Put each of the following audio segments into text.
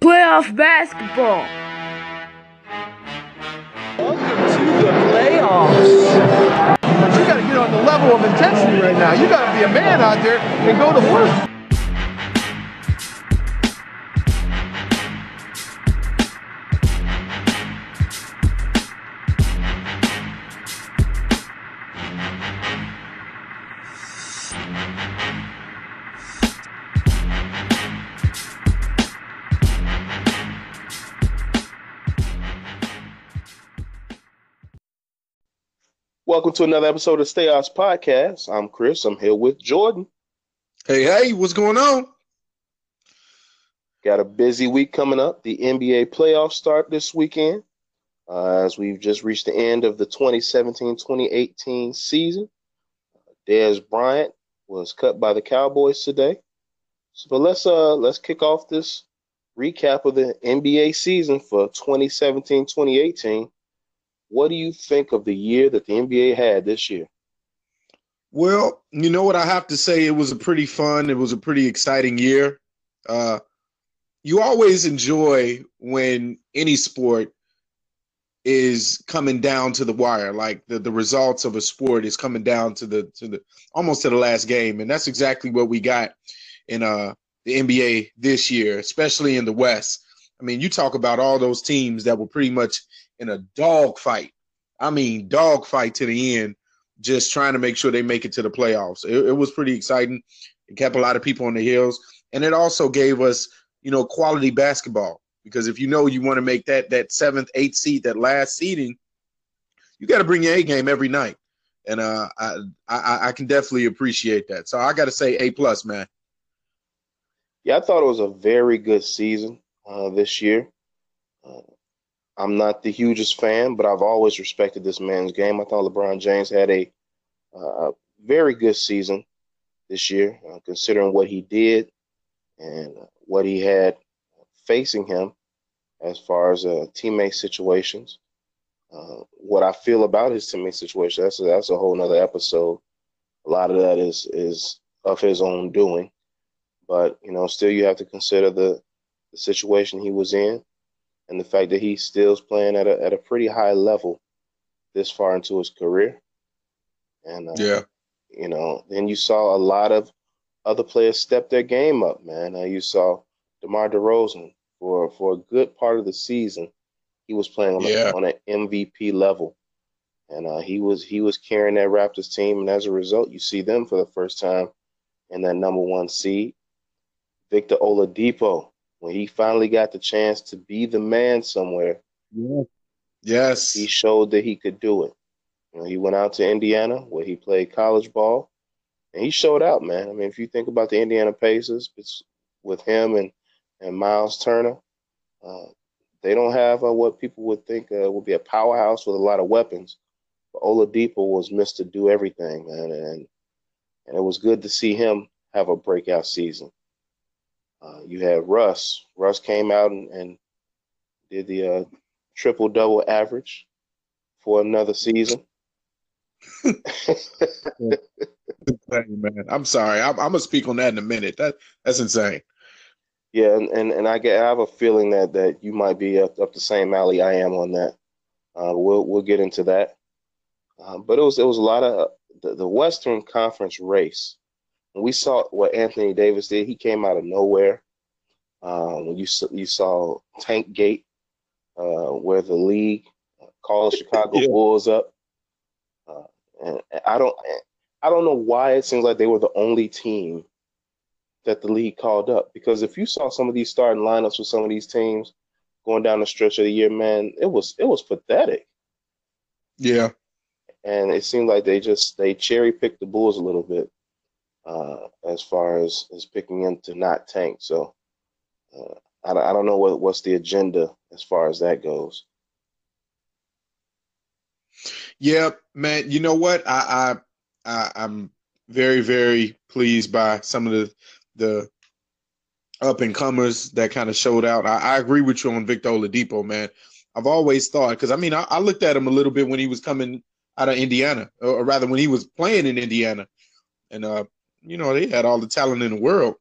Playoff basketball. Welcome to the playoffs. You got to get on the level of intensity right now. You got to be a man out there and go to work. Welcome to another episode of Stay Ops Podcast. I'm Chris. I'm here with Jordan. Hey, hey, what's going on? Got a busy week coming up. The NBA playoffs start this weekend uh, as we've just reached the end of the 2017-2018 season. Dez Bryant was cut by the Cowboys today. So, but let's uh let's kick off this recap of the NBA season for 2017-2018 what do you think of the year that the NBA had this year? Well, you know what I have to say. It was a pretty fun. It was a pretty exciting year. Uh, you always enjoy when any sport is coming down to the wire. Like the, the results of a sport is coming down to the to the almost to the last game, and that's exactly what we got in uh the NBA this year, especially in the West. I mean, you talk about all those teams that were pretty much in a dog fight. I mean, dog fight to the end, just trying to make sure they make it to the playoffs. It, it was pretty exciting. It kept a lot of people on the heels, and it also gave us, you know, quality basketball. Because if you know you want to make that that seventh, eighth seed, that last seeding, you got to bring your A game every night, and uh, I, I I can definitely appreciate that. So I got to say A plus, man. Yeah, I thought it was a very good season uh, this year. Uh, I'm not the hugest fan, but I've always respected this man's game. I thought LeBron James had a uh, very good season this year, uh, considering what he did and what he had facing him as far as uh, teammate situations. Uh, what I feel about his teammate situation, that's a, that's a whole nother episode. A lot of that is is of his own doing, but you know, still you have to consider the, the situation he was in and the fact that he still's playing at a at a pretty high level this far into his career. And uh, yeah, you know, then you saw a lot of other players step their game up, man. Uh, you saw DeMar DeRozan for for a good part of the season. He was playing on, yeah. a, on an MVP level, and uh, he was he was carrying that Raptors team. And as a result, you see them for the first time in that number one seed. Victor Oladipo when he finally got the chance to be the man somewhere, yes, he showed that he could do it. You know, he went out to Indiana where he played college ball, and he showed out, man. I mean, if you think about the Indiana Pacers, it's with him and and Miles Turner. Uh, they don't have uh, what people would think uh, would be a powerhouse with a lot of weapons. But Oladipo was Mr. Do Everything, man, and and it was good to see him have a breakout season. Uh, you had Russ. Russ came out and, and did the uh, triple double average for another season. man. I'm sorry. I'm, I'm, gonna speak on that in a minute. That that's insane. Yeah, and, and, and I get I have a feeling that that you might be up, up the same alley I am on that. Uh, we'll we'll get into that. Uh, but it was it was a lot of the, the Western Conference race we saw what Anthony Davis did, he came out of nowhere. Um, when you you saw Tank Gate, uh, where the league called Chicago yeah. Bulls up, uh, and I don't I don't know why it seems like they were the only team that the league called up. Because if you saw some of these starting lineups with some of these teams going down the stretch of the year, man, it was it was pathetic. Yeah, and it seemed like they just they cherry picked the Bulls a little bit uh, as far as, as picking him to not tank. So uh, I, I don't know what, what's the agenda as far as that goes. Yeah, man. You know what? I, I, I I'm very very pleased by some of the the up and comers that kind of showed out. I, I, agree with you on Victor Oladipo, man. I've always thought because I mean I, I, looked at him a little bit when he was coming out of Indiana, or, or rather when he was playing in Indiana, and uh, you know, they had all the talent in the world,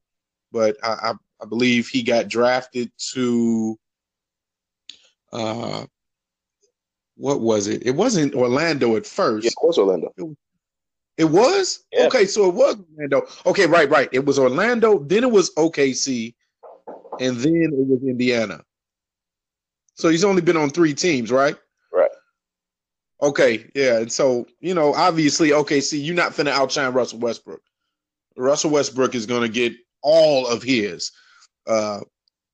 but I, I believe he got drafted to uh what was it? It wasn't Orlando at first. Yeah, it was Orlando. It was? Yeah. Okay, so it was Orlando. Okay, right, right. It was Orlando, then it was OKC, and then it was Indiana. So he's only been on three teams, right? Right. Okay, yeah. And so, you know, obviously, OKC, you're not finna outshine Russell Westbrook. Russell Westbrook is gonna get all of his, uh,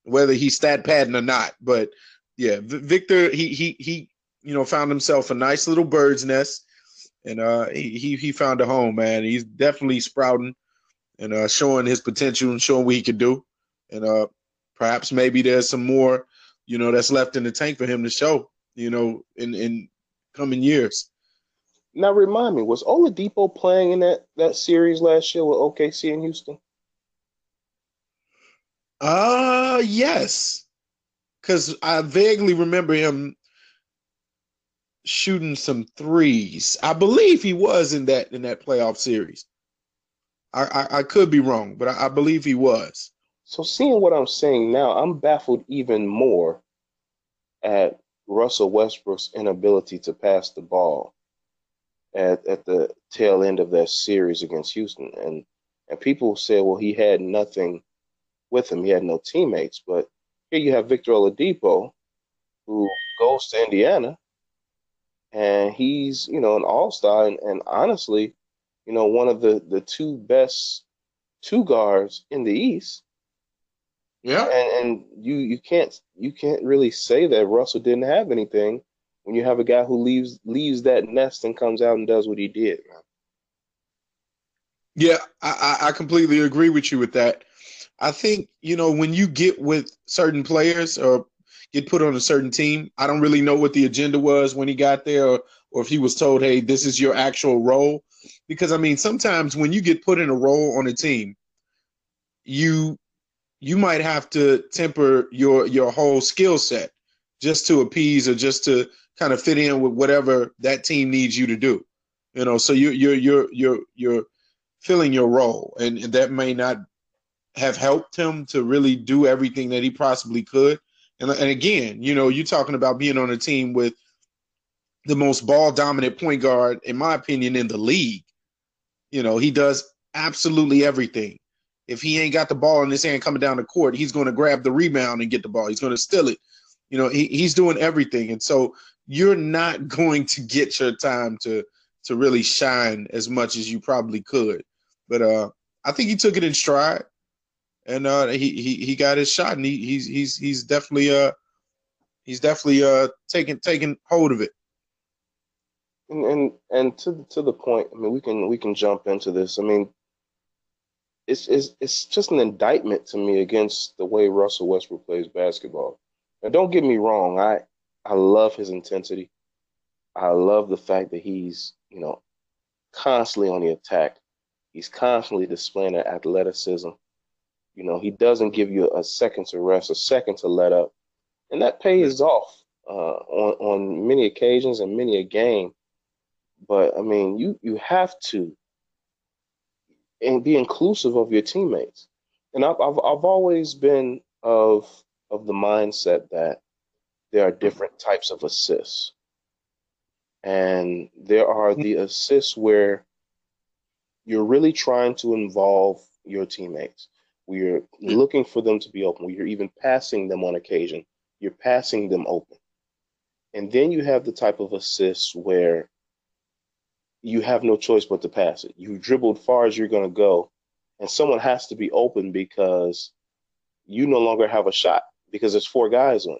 whether he's stat padding or not. But yeah, Victor, he he he, you know, found himself a nice little bird's nest and uh, he, he he found a home, man. He's definitely sprouting and uh, showing his potential and showing what he can do. And uh, perhaps maybe there's some more, you know, that's left in the tank for him to show, you know, in in coming years. Now remind me, was Oladipo playing in that that series last year with OKC in Houston? Uh yes, because I vaguely remember him shooting some threes. I believe he was in that in that playoff series. I I, I could be wrong, but I, I believe he was. So seeing what I'm saying now, I'm baffled even more at Russell Westbrook's inability to pass the ball at, at the tail end of that series against Houston. And and people say, well, he had nothing with him. He had no teammates. But here you have Victor Oladipo, who goes to Indiana, and he's, you know, an all-star and, and honestly, you know, one of the, the two best two guards in the East Yeah. and and you you can't you can't really say that Russell didn't have anything when you have a guy who leaves leaves that nest and comes out and does what he did. Man. Yeah, I, I completely agree with you with that. I think, you know, when you get with certain players or get put on a certain team, I don't really know what the agenda was when he got there or, or if he was told, hey, this is your actual role. Because I mean, sometimes when you get put in a role on a team, you you might have to temper your your whole skill set just to appease or just to kind of fit in with whatever that team needs you to do. You know, so you you're you're you're you're filling your role and, and that may not have helped him to really do everything that he possibly could. And, and again, you know, you're talking about being on a team with the most ball dominant point guard, in my opinion, in the league. You know, he does absolutely everything. If he ain't got the ball in his hand coming down the court, he's going to grab the rebound and get the ball. He's going to steal it. You know, he, he's doing everything. And so you're not going to get your time to to really shine as much as you probably could. But uh I think he took it in stride and uh he he, he got his shot and he, he's he's he's definitely uh he's definitely uh taking taking hold of it. And and and to to the point, I mean, we can we can jump into this. I mean, it's it's it's just an indictment to me against the way Russell Westbrook plays basketball. Now, don't get me wrong, I I love his intensity. I love the fact that he's you know constantly on the attack. He's constantly displaying that athleticism. You know, he doesn't give you a second to rest, a second to let up, and that pays off uh, on on many occasions and many a game. But I mean, you you have to and be inclusive of your teammates. And I've I've, I've always been of of the mindset that there are different types of assists, and there are the assists where you're really trying to involve your teammates. We're looking for them to be open. You're even passing them on occasion. You're passing them open. And then you have the type of assists where you have no choice but to pass it. You dribbled far as you're going to go, and someone has to be open because you no longer have a shot because there's four guys on.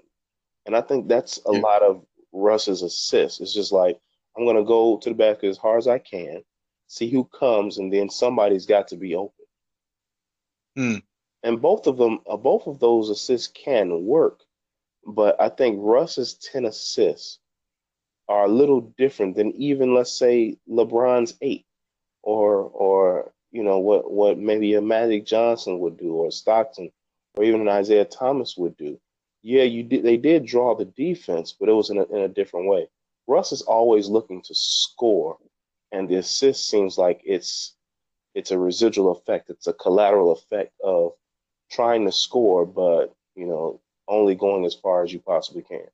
And I think that's a Yeah. lot of Russ's assists. It's just like, I'm going to go to the basket as hard as I can, see who comes, and then somebody's got to be open. Hmm. And both of them, uh, both of those assists can work. But I think Russ's 10 assists are a little different than even let's say LeBron's eight or or you know what what maybe a Magic Johnson would do or Stockton or even an Isiah Thomas would do. Yeah, you did they did draw the defense, but it was in a in a different way. Russ is always looking to score and the assist seems like it's it's a residual effect, it's a collateral effect of trying to score, but you know, only going as far as you possibly can.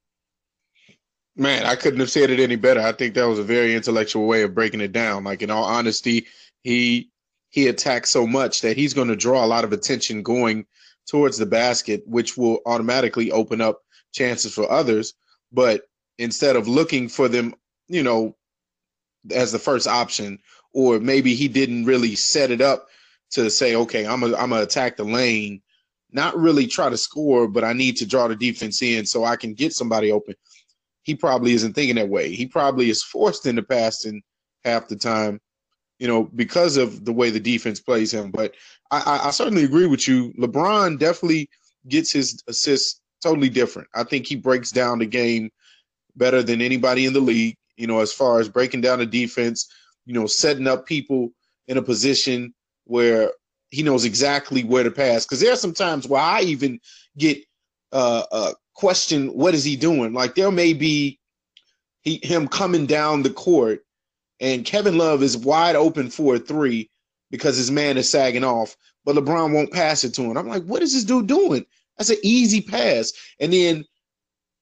Man, I couldn't have said it any better. I think that was a very intellectual way of breaking it down. Like in all honesty, he he attacks so much that he's going to draw a lot of attention going towards the basket, which will automatically open up chances for others. But instead of looking for them, you know, as the first option, or maybe he didn't really set it up to say, okay, I'm gonna attack the lane, not really try to score, but I need to draw the defense in so I can get somebody open. He probably isn't thinking that way. He probably is forced into passing half the time, you know, because of the way the defense plays him. But I, I certainly agree with you. LeBron definitely gets his assists totally different. I think he breaks down the game better than anybody in the league, you know, as far as breaking down the defense, you know, setting up people in a position where he knows exactly where to pass. Because there are some times where I even get uh, uh, question what is he doing. Like there may be he him coming down the court, and Kevin Love is wide open for a three because his man is sagging off, but LeBron won't pass it to him. I'm like, what is this dude doing? That's an easy pass. And then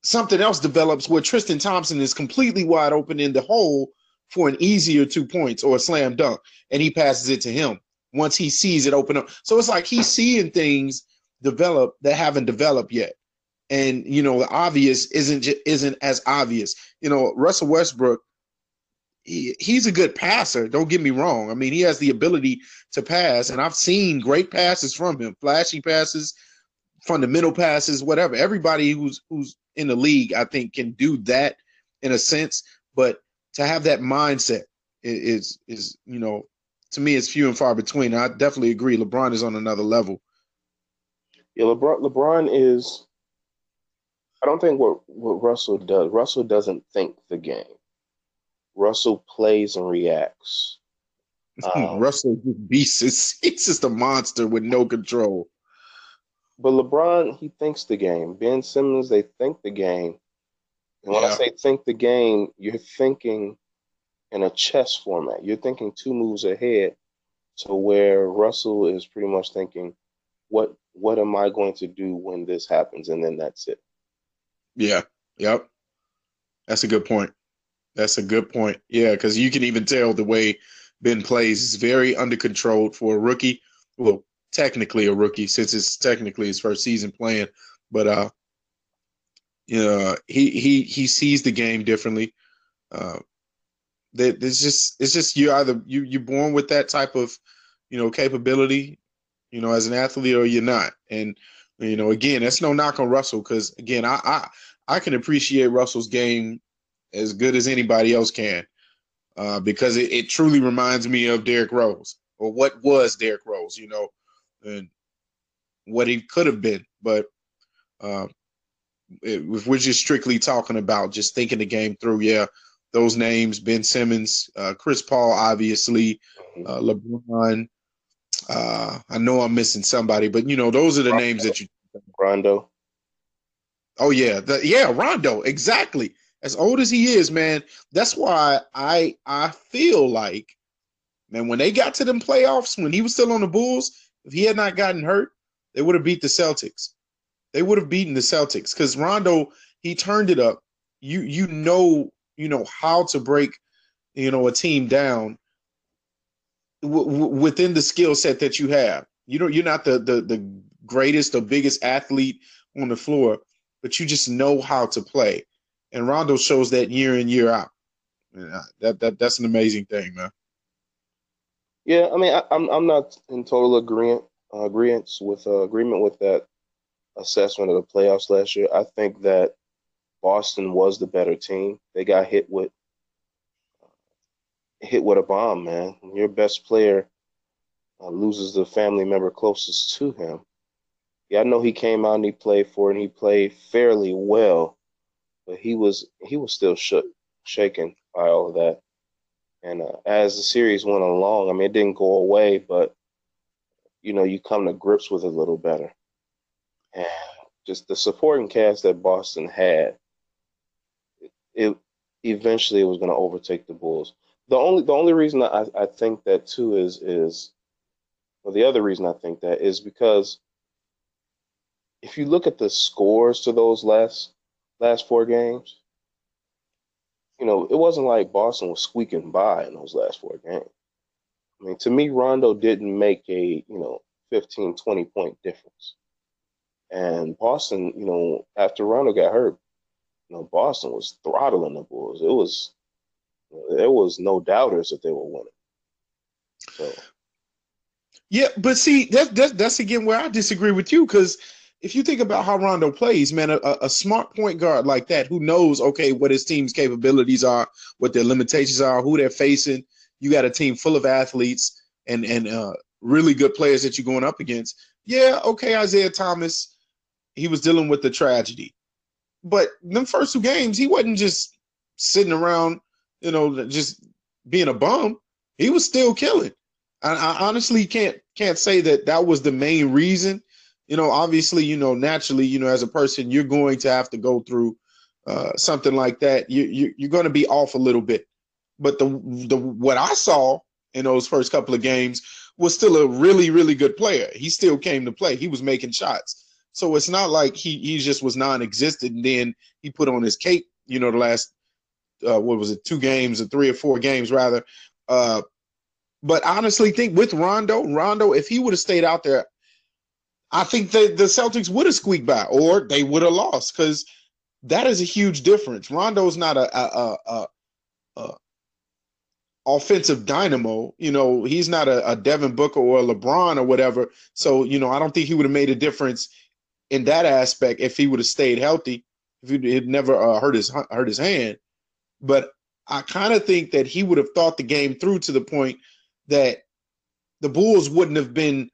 something else develops where Tristan Thompson is completely wide open in the hole for an easier two points or a slam dunk, and he passes it to him once he sees it open up. So it's like he's seeing things develop that haven't developed yet. And you know, the obvious isn't isn't as obvious. You know, Russell Westbrook, he, he's a good passer. Don't get me wrong. I mean, he has the ability to pass, and I've seen great passes from him, flashy passes, fundamental passes, whatever. Everybody who's who's in the league, I think, can do that in a sense. But to have that mindset is is you know to me, it's few and far between. I definitely agree. LeBron is on another level. Yeah, LeBron. LeBron is. I don't think what what Russell does. Russell doesn't think the game. Russell plays and reacts. Um, Russell beasts. He's just a monster with no control. But LeBron, he thinks the game. Ben Simmons, they think the game. And when yeah. I say think the game, you're thinking in a chess format. You're thinking two moves ahead to where Russell is pretty much thinking, what what am I going to do when this happens? And then that's it. Yeah. Yep. That's a good point. That's a good point. Yeah, because you can even tell the way Ben plays is very under controlled for a rookie. Well, technically a rookie since it's technically his first season playing, but uh, you know, he he he sees the game differently. Uh, that it's just it's just you either you you're born with that type of you know capability you know as an athlete or you're not and you know again that's no knock on russell because again I, I i can appreciate russell's game as good as anybody else can uh, because it, it truly reminds me of Derrick Rose or what was Derrick Rose, you know, and what he could have been. But uh, if we're just strictly talking about just thinking the game through, yeah, those names: Ben Simmons, uh, Chris Paul, obviously, uh, LeBron. Uh, I know I'm missing somebody, but you know those are the Rondo. names that you. Rondo. Oh yeah, the, yeah, Rondo. Exactly. As old as he is, man. That's why I I feel like, man, when they got to them playoffs, when he was still on the Bulls, if he had not gotten hurt, they would have beat the Celtics. They would have beaten the Celtics because Rondo he turned it up. You you know you know how to break you know a team down w- within the skill set that you have. You know, you're not the, the the greatest or biggest athlete on the floor, but you just know how to play. And Rondo shows that year in year out. That that that's an amazing thing, man. Yeah, I mean, I, am I'm, I'm not in total agreement uh, agreement with uh, agreement with that assessment of the playoffs last year. I think that Boston was the better team. They got hit with hit with a bomb, man. When your best player uh, loses the family member closest to him. Yeah, I know he came out and he played for it and he played fairly well, but he was he was still shook, shaken by all of that. And uh, as the series went along, I mean, it didn't go away, but you know, you come to grips with it a little better. And just the supporting cast that Boston had it eventually it was going to overtake the Bulls. The only the only reason I, I think that too is is well the other reason I think that is because if you look at the scores to those last last four games, you know, it wasn't like Boston was squeaking by in those last four games. I mean, to me, Rondo didn't make a, you know, 15, 20 point difference. And Boston, you know, after Rondo got hurt, you know, Boston was throttling the Bulls. It was, there was no doubters that they were winning. So. Yeah, but see, that's that's, that's again where I disagree with you because if you think about how Rondo plays, man, a, a, smart point guard like that who knows, okay, what his team's capabilities are, what their limitations are, who they're facing. You got a team full of athletes and and uh, really good players that you're going up against. Yeah, okay, Isaiah Thomas, he was dealing with the tragedy, but them first two games, he wasn't just sitting around, you know, just being a bum. He was still killing. I, I honestly can't can't say that that was the main reason you know, obviously, you know, naturally, you know, as a person, you're going to have to go through uh, something like that. You, you you're going to be off a little bit. But the the what I saw in those first couple of games was still a really really good player. He still came to play. He was making shots. So it's not like he he just was non-existent and then he put on his cape. You know, the last uh, what was it, two games or three or four games rather. Uh, but honestly, think with Rondo, Rondo, if he would have stayed out there I think that the Celtics would have squeaked by or they would have lost because that is a huge difference. Rondo's not a, a, a, a, offensive dynamo. You know, he's not a, Devin Booker or a LeBron or whatever. So, you know, I don't think he would have made a difference in that aspect if he would have stayed healthy, if he had never uh, hurt his hurt his hand. But I kind of think that he would have thought the game through to the point that the Bulls wouldn't have been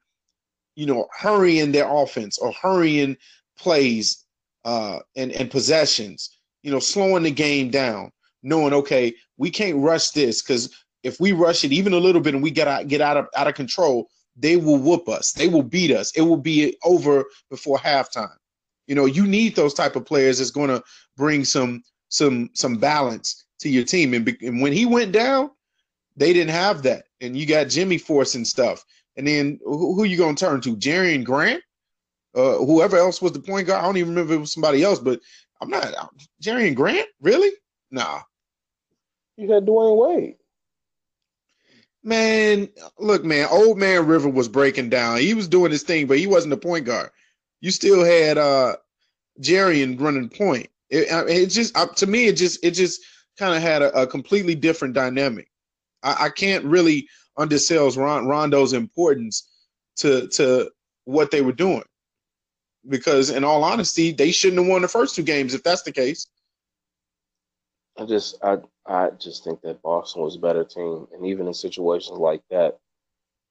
you know, hurrying their offense or hurrying plays uh, and, and possessions, you know, slowing the game down, knowing, okay, we can't rush this because if we rush it even a little bit and we get out, get out of out of control, they will whoop us. They will beat us. It will be over before halftime. You know, you need those type of players that's going to bring some some some balance to your team. And, be, and when he went down, they didn't have that. And you got Jimmy forcing stuff. And then who, who you gonna turn to? Jerian Grant? Uh, whoever else was the point guard. I don't even remember if it was somebody else, but I'm not Jerian Grant, really? Nah. You had Dwyane Wade. Man, look, man, old man River was breaking down. He was doing his thing, but he wasn't the point guard. You still had uh Jerian running point. It, it just uh, to me, it just it just kind of had a, a, completely different dynamic. I, I can't really undersells Rondo's importance to to what they were doing. Because in all honesty, they shouldn't have won the first two games if that's the case. I just I I just think that Boston was a better team. And even in situations like that,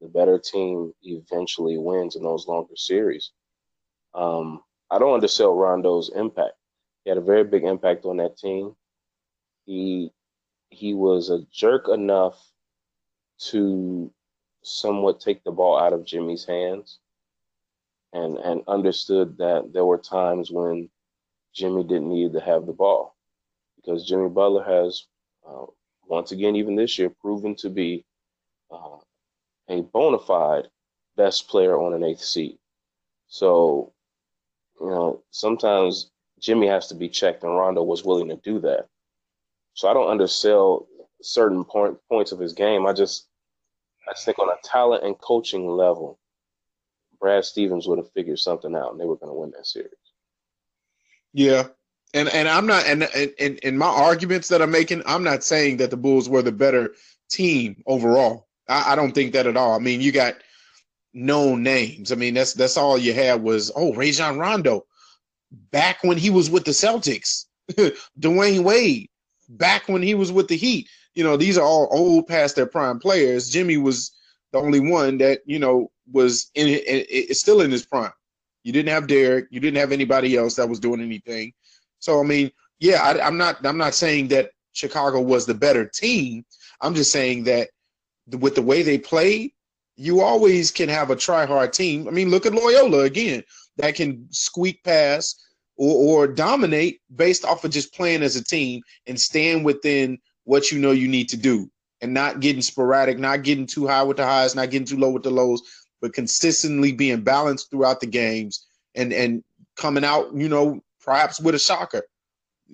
the better team eventually wins in those longer series. Um, I don't undersell Rondo's impact. He had a very big impact on that team. He he was a jerk enough to somewhat take the ball out of Jimmy's hands and and understood that there were times when Jimmy didn't need to have the ball because Jimmy Butler has uh, once again even this year proven to be uh, a bona fide best player on an eighth seed. So you know sometimes Jimmy has to be checked and Rondo was willing to do that. So I don't undersell certain point, points of his game. I just I think on a talent and coaching level, Brad Stevens would have figured something out and they were going to win that series. Yeah. And and I'm not and in in my arguments that I'm making, I'm not saying that the Bulls were the better team overall. I, I don't think that at all. I mean, you got known names. I mean, that's that's all you had was oh Rajon Rondo, back when he was with the Celtics, Dwyane Wade, back when he was with the Heat you know, these are all old past their prime players. Jimmy was the only one that, you know, was in it, it's still in his prime. You didn't have Derrick, you didn't have anybody else that was doing anything. So I mean, yeah, I, I'm not I'm not saying that Chicago was the better team. I'm just saying that with the way they played, you always can have a try hard team. I mean, look at Loyola again, that can squeak past or, or dominate based off of just playing as a team and stand within what you know you need to do and not getting sporadic, not getting too high with the highs, not getting too low with the lows, but consistently being balanced throughout the games and and coming out, you know, perhaps with a shocker.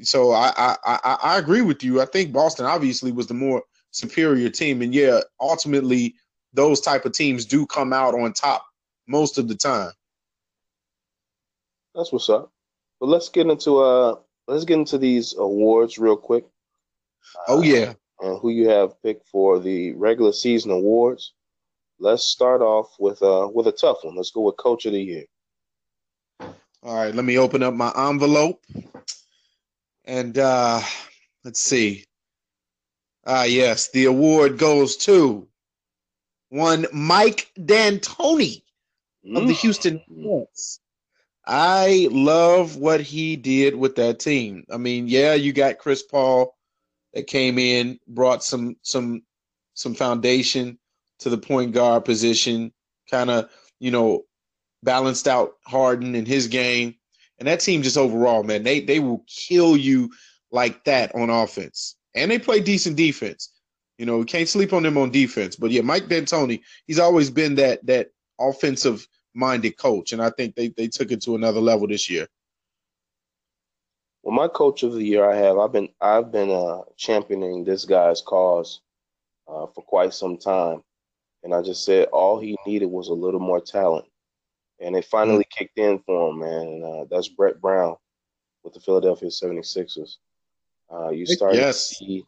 So I, I I I agree with you. I think Boston obviously was the more superior team, and yeah, ultimately those type of teams do come out on top most of the time. That's what's up. But let's get into uh let's get into these awards real quick. Oh Uh, yeah. and who you have picked for the regular season awards. Let's start off with uh with a tough one. Let's go with Coach of the Year. All right, let me open up my envelope. And uh let's see. Ah yes, the award goes to one Mike D'Antoni of the Mm. Houston Rockets. I love what he did with that team. I mean, yeah, you got Chris Paul that came in, brought some some some foundation to the point guard position, kind of, you know, balanced out Harden in his game. And that team just overall, man, they they will kill you like that on offense. And they play decent defense. You know, we can't sleep on them on defense. But yeah, Mike D'Antoni, he's always been that that offensive minded coach. And I think they, they took it to another level this year. Well, my coach of the year I have, I've been I've been uh, championing this guy's cause uh, for quite some time, and I just said all he needed was a little more talent, and it finally kicked in for him, man. And uh, that's Brett Brown with the Philadelphia 76ers. Uh, you start Yes. to see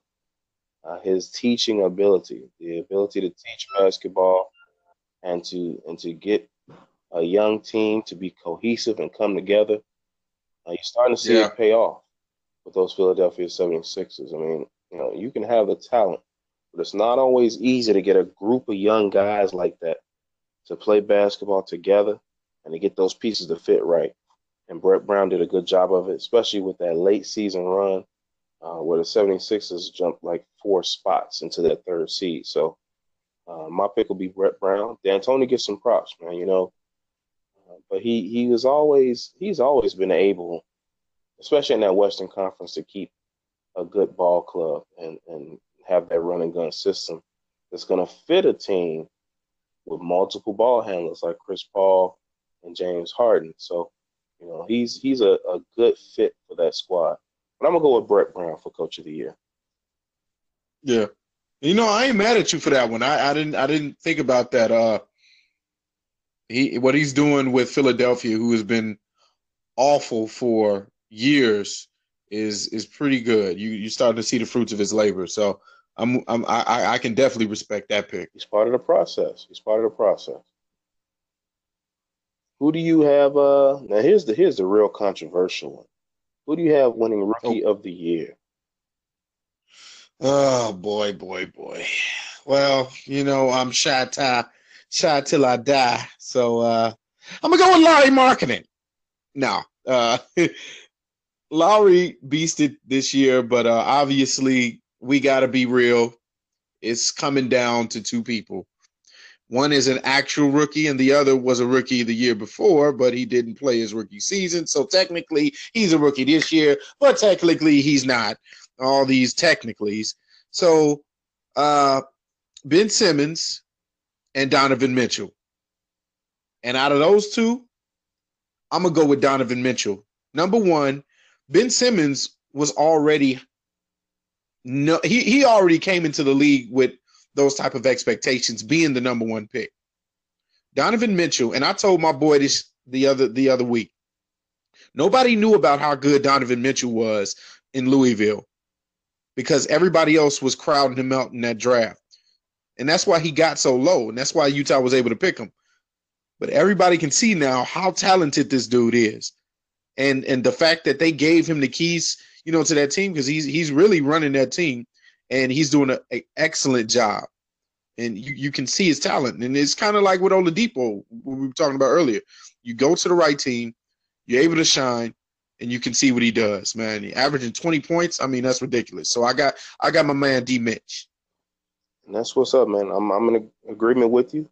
uh, his teaching ability, the ability to teach basketball, and to and to get a young team to be cohesive and come together. You're starting to see Yeah. it pay off with those Philadelphia 76ers. I mean, you know, you can have the talent, but it's not always easy to get a group of young guys like that to play basketball together and to get those pieces to fit right. And Brett Brown did a good job of it, especially with that late season run uh, where the 76ers jumped like four spots into that third seed. So uh, my pick will be Brett Brown. D'Antoni gets some props, man. You know, but he he was always he's always been able, especially in that Western Conference, to keep a good ball club and and have that run and gun system that's going to fit a team with multiple ball handlers like Chris Paul and James Harden. So, you know, he's he's a, a good fit for that squad. But I'm gonna go with Brett Brown for Coach of the Year. Yeah. You know, I ain't mad at you for that one. I, I didn't I didn't think about that. Uh he what he's doing with Philadelphia, who has been awful for years, is is pretty good. You you starting to see the fruits of his labor. So I'm I'm I, I can definitely respect that pick. He's part of the process. He's part of the process. Who do you have? Uh, now here's the here's the real controversial one. Who do you have winning Rookie of the Year? Oh boy, boy, boy. Well, you know, I'm shy tie, shy till I die. So uh I'm gonna go with Lauri Markkanen. No. Uh Lauri beasted this year, but uh obviously we gotta be real. It's coming down to two people. One is an actual rookie, and the other was a rookie the year before, but he didn't play his rookie season. So technically, he's a rookie this year, but technically, he's not all these technicallys. So uh Ben Simmons and Donovan Mitchell. And out of those two, I'm gonna go with Donovan Mitchell. Number one, Ben Simmons was already no he, he already came into the league with those type of expectations being the number one pick. Donovan Mitchell, and I told my boy this the other the other week. Nobody knew about how good Donovan Mitchell was in Louisville because everybody else was crowding him out in that draft. And that's why he got so low. And that's why Utah was able to pick him. But everybody can see now how talented this dude is. And and the fact that they gave him the keys, you know, to that team, because he's he's really running that team and he's doing an excellent job. And you, you can see his talent. And it's kind of like with Oladipo, what we were talking about earlier. You go to the right team, you're able to shine, and you can see what he does, man. He averaging 20 points. I mean, that's ridiculous. So I got I got my man D Mitch. And that's what's up, man. I'm I'm in agreement with you.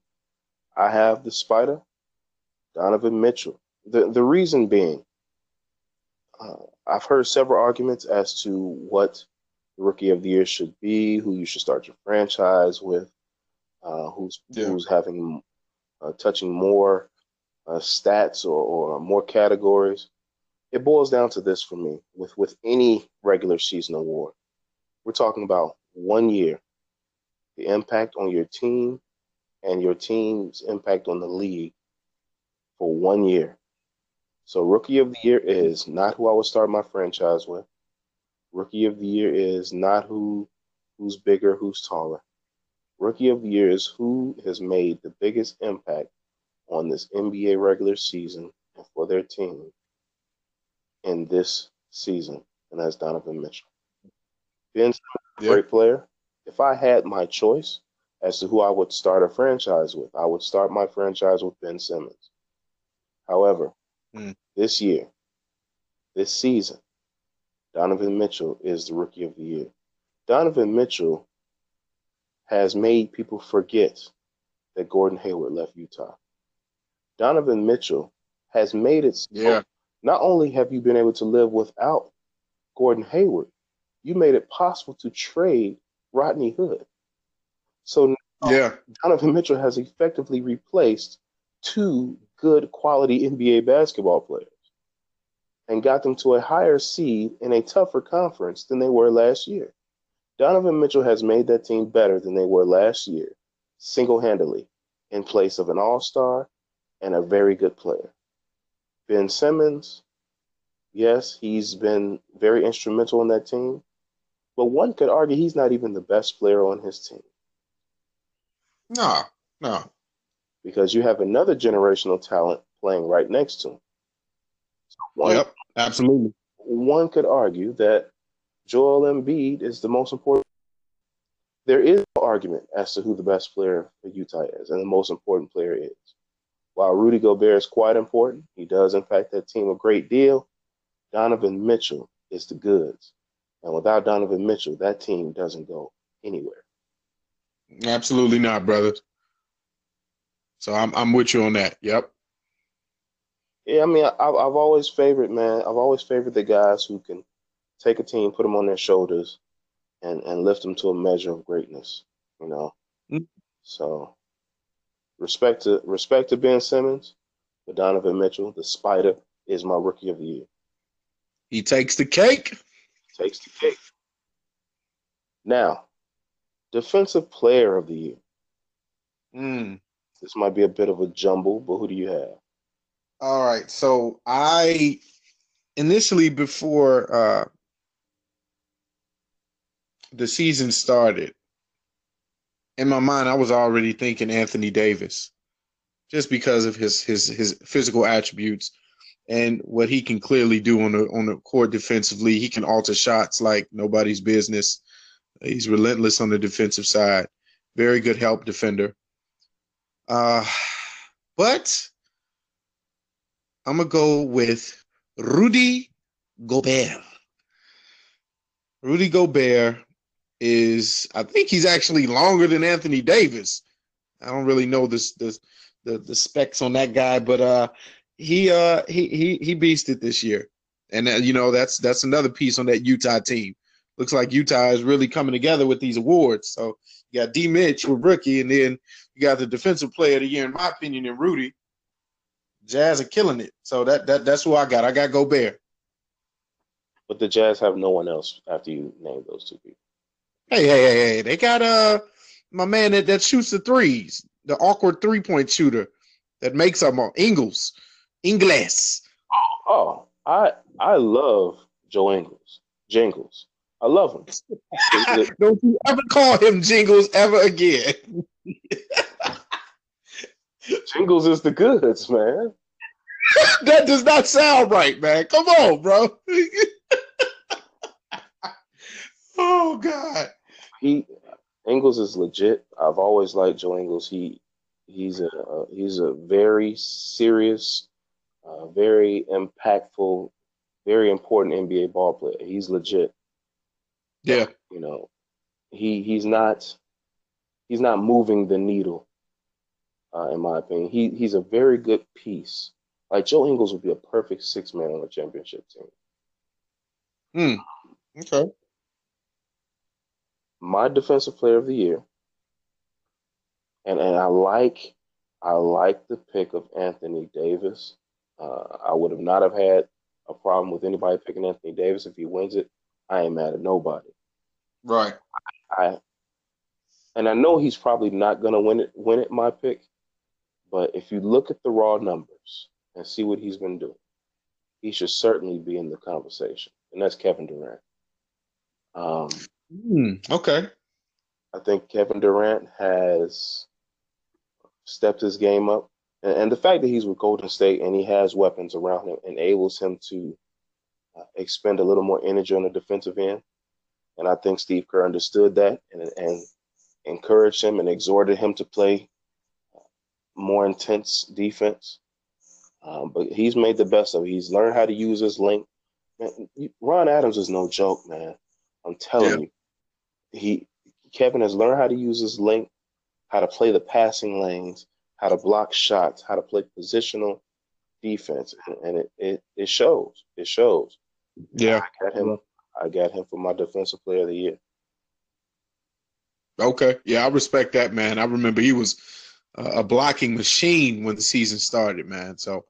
I have the Spider, Donovan Mitchell. The the reason being, uh, I've heard several arguments as to what the Rookie of the Year should be, who you should start your franchise with, uh, who's Yeah. who's having uh, touching more uh, stats or, or more categories. it boils down to this for me with with any regular season award. We're talking about one year, the impact on your team and your team's impact on the league for one year. So rookie of the year is not who I would start my franchise with. Rookie of the year is not who who's bigger, who's taller. Rookie of the year is who has made the biggest impact on this NBA regular season and for their team in this season, and that's Donovan Mitchell. Ben Yeah. great player. If I had my choice as to who I would start a franchise with, I would start my franchise with Ben Simmons. However, Hmm. this year, this season, Donovan Mitchell is the rookie of the year. Donovan Mitchell has made people forget that Gordon Hayward left Utah. Donovan Mitchell has made it so Yeah. not only have you been able to live without Gordon Hayward, you made it possible to trade Rodney Hood. So Yeah. Donovan Mitchell has effectively replaced two good quality NBA basketball players and got them to a higher seed in a tougher conference than they were last year. Donovan Mitchell has made that team better than they were last year, single handedly, in place of an all star and a very good player. Ben Simmons, yes, he's been very instrumental in that team, but one could argue he's not even the best player on his team No. No. because you have another generational talent playing right next to him. So one, Yep. Absolutely. one could argue that Joel Embiid is the most important. There is no argument as to who the best player for Utah is and the most important player is. While Rudy Gobert is quite important, he does impact that team a great deal. Donovan Mitchell is the goods. And without Donovan Mitchell, that team doesn't go anywhere. Absolutely not, brother. So I'm I'm with you on that. Yep. Yeah, I mean, I, I've I've always favored, man. I've always favored the guys who can take a team, put them on their shoulders, and and lift them to a measure of greatness. You know. Mm. So, respect to respect to Ben Simmons, but Donovan Mitchell, the Spider, is my rookie of the year. He takes the cake. Takes the cake. Now, defensive player of the year. Mm. This might be a bit of a jumble, but who do you have? All right. So I initially before uh the season started, in my mind I was already thinking Anthony Davis. Just because of his his his physical attributes and what he can clearly do on the on the court defensively. He can alter shots like nobody's business. He's relentless on the defensive side. Very good help defender. Uh but I'm gonna go with Rudy Gobert. Rudy Gobert is, I think he's actually longer than Anthony Davis. I don't really know this, this the the specs on that guy, but uh, he uh he he he beasted this year, and uh, you know that's that's another piece on that Utah team. Looks like Utah is really coming together with these awards. So you got D Mitch with rookie, and then you got the defensive player of the year, in my opinion, in Rudy. Jazz are killing it. So that that that's who I got. I got Gobert. But the Jazz have no one else after you name those two people. Hey, hey, hey, hey. They got uh my man that, that shoots the threes, the awkward three point shooter that makes them all Ingles. Ingles. Oh, I I love Joe Ingles. Jingles. I love him. Don't you ever call him Jingles ever again. Jingles is the goods, man. that does not sound right, man. Come on, bro. oh God. He Ingles is legit. I've always liked Joe Ingles. He he's a uh, he's a very serious, uh, very impactful, very important NBA ball player. He's legit. Yeah. You know, he he's not he's not moving the needle. Uh, in my opinion, he he's a very good piece. Like Joe Ingles would be a perfect six man on a championship team. Okay. my defensive player of the year, and and I like I like the pick of Anthony Davis. Uh, I would have not have had a problem with anybody picking Anthony Davis. If he wins it, I ain't mad at nobody. Right. I and I know he's probably not gonna win it win it my pick, but if you look at the raw numbers and see what he's been doing, he should certainly be in the conversation. And that's Kevin Durant. Um, Mm, okay. I think Kevin Durant has stepped his game up. And, the fact that he's with Golden State and he has weapons around him enables him to uh, expend a little more energy on the defensive end. And I think Steve Kerr understood that and, and encouraged him and exhorted him to play more intense defense. Um, but he's made the best of it. He's learned how to use his length. Man, Ron Adams is no joke, man. I'm telling Yeah. you. He Kevin has learned how to use his length, how to play the passing lanes, how to block shots, how to play positional defense, and, it, it it shows. It shows. Yeah. I got him. I got him for my defensive player of the year. Okay. Yeah, I respect that, man. I remember he was uh, a blocking machine when the season started, man. So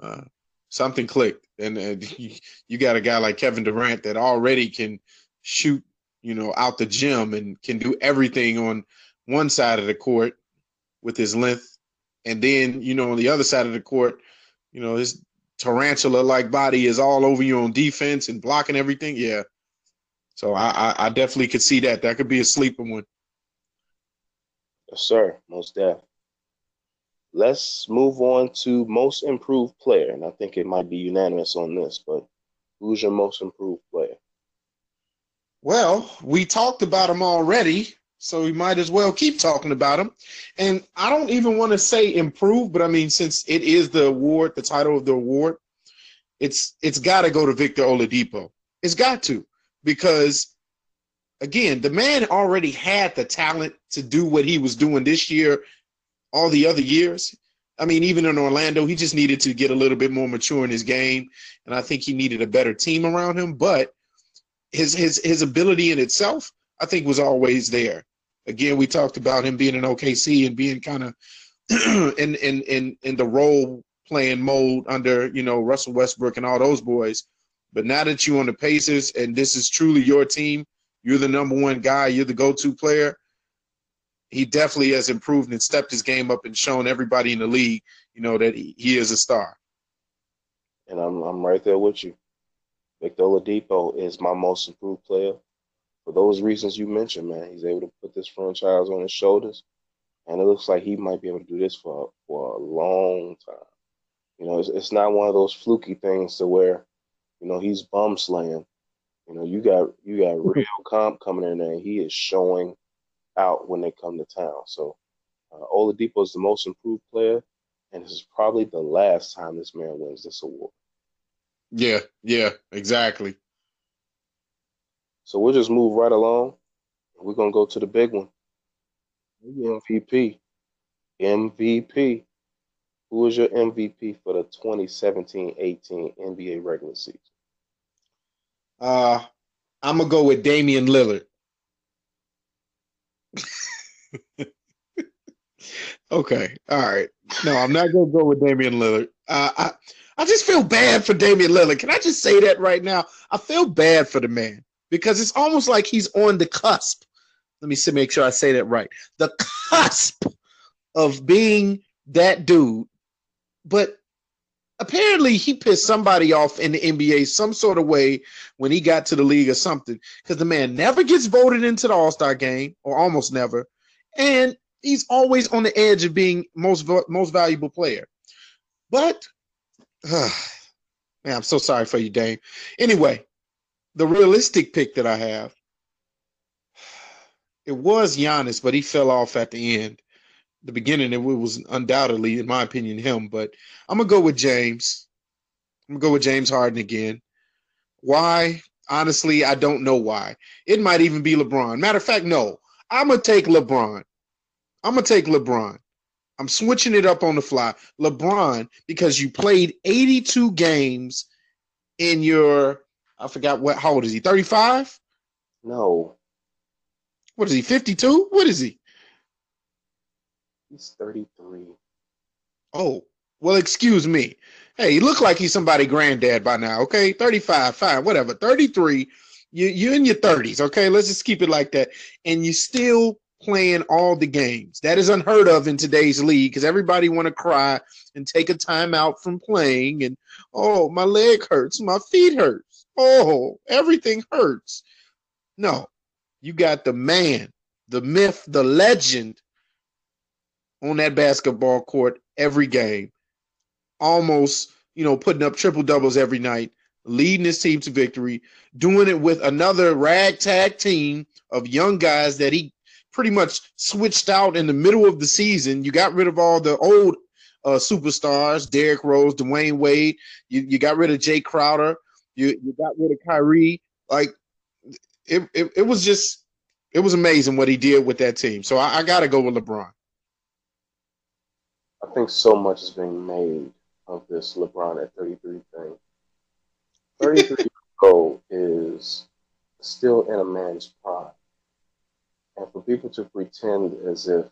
uh, something clicked, and, and you, you got a guy like Kevin Durant that already can shoot, you know, out the gym and can do everything on one side of the court with his length, and then you know on the other side of the court, you know his tarantula-like body is all over you on defense and blocking everything. Yeah. So I, I, I definitely could see that. That could be a sleeper one. Yes, sir. Most deaf. Let's move on to most improved player, and I think it might be unanimous on this. But who's your most improved player? Well, we talked about him already, so we might as well keep talking about him. And I don't even want to say improve, but I mean, since it is the award, the title of the award, it's it's got to go to Victor Oladipo. It's got to because again, the man already had the talent to do what he was doing this year, all the other years. I mean, even in Orlando, he just needed to get a little bit more mature in his game, and I think he needed a better team around him. But his his his ability in itself, I think, was always there. Again, we talked about him being in OKC and being kind of in in in in the role playing mode under you know Russell Westbrook and all those boys. But now that you're on the Pacers and this is truly your team, you're the number one guy, you're the go-to player. He definitely has improved and stepped his game up and shown everybody in the league, you know, that he, he is a star. And I'm I'm right there with you. Victor Oladipo is my most improved player for those reasons you mentioned, man. He's able to put this franchise on his shoulders, and it looks like he might be able to do this for for a long time. You know, it's, it's not one of those fluky things to where, you know, he's bum slaying. You know, you got you got real comp coming in there, and he is showing out when they come to town. So, uh, Oladipo is the most improved player, and this is probably the last time this man wins this award. Yeah, yeah, exactly. So we'll just move right along. We're gonna go to the big one. MVP. MVP. Who is your MVP for the 2017-18 NBA regular season? Uh, I'm gonna go with Damian Lillard. okay, all right. No, I'm not gonna go with Damian Lillard. Uh, I I just feel bad for Damian Lillard. Can I just say that right now? I feel bad for the man because it's almost like he's on the cusp. Let me see, make sure I say that right. The cusp of being that dude, but apparently he pissed somebody off in the NBA some sort of way when he got to the league or something. Because the man never gets voted into the All-Star game or almost never. And he's always on the edge of being most most valuable player. But man I'm so sorry for you Dame. Anyway the realistic pick that I have it was Giannis but he fell off at the end the beginning it was undoubtedly in my opinion him but I'm gonna go with James. I'm gonna go with James Harden again. Why? Honestly, I don't know why. It might even be LeBron. Matter of fact, no. I'm gonna take LeBron. I'm gonna take LeBron. I'm switching it up on the fly. LeBron, because you played 82 games in your I forgot what how old is he? 35? No, What is he? 52? What is he? he's 33. Oh, well, excuse me. Hey, he look like he's somebody granddad by now. Okay, thirty-five, fine, whatever. Thirty-three. You you're in your thirties. Okay, let's just keep it like that. And you still playing all the games. That is unheard of in today's league because everybody want to cry and take a time out from playing. And oh, my leg hurts, my feet hurts. Oh, everything hurts. No, you got the man, the myth, the legend on that basketball court every game, almost, you know, putting up triple doubles every night, leading his team to victory, doing it with another ragtag team of young guys that he pretty much switched out in the middle of the season. You got rid of all the old uh, superstars, Derrick Rose, Dwyane Wade. You, you got rid of Jae Crowder. You, you got rid of Kyrie. Like it, it, it was just it was amazing what he did with that team. So I, I got to go with LeBron. I think so much is being made of this LeBron at 33 thing. 33 years old is still in a man's prime. And for people to pretend as if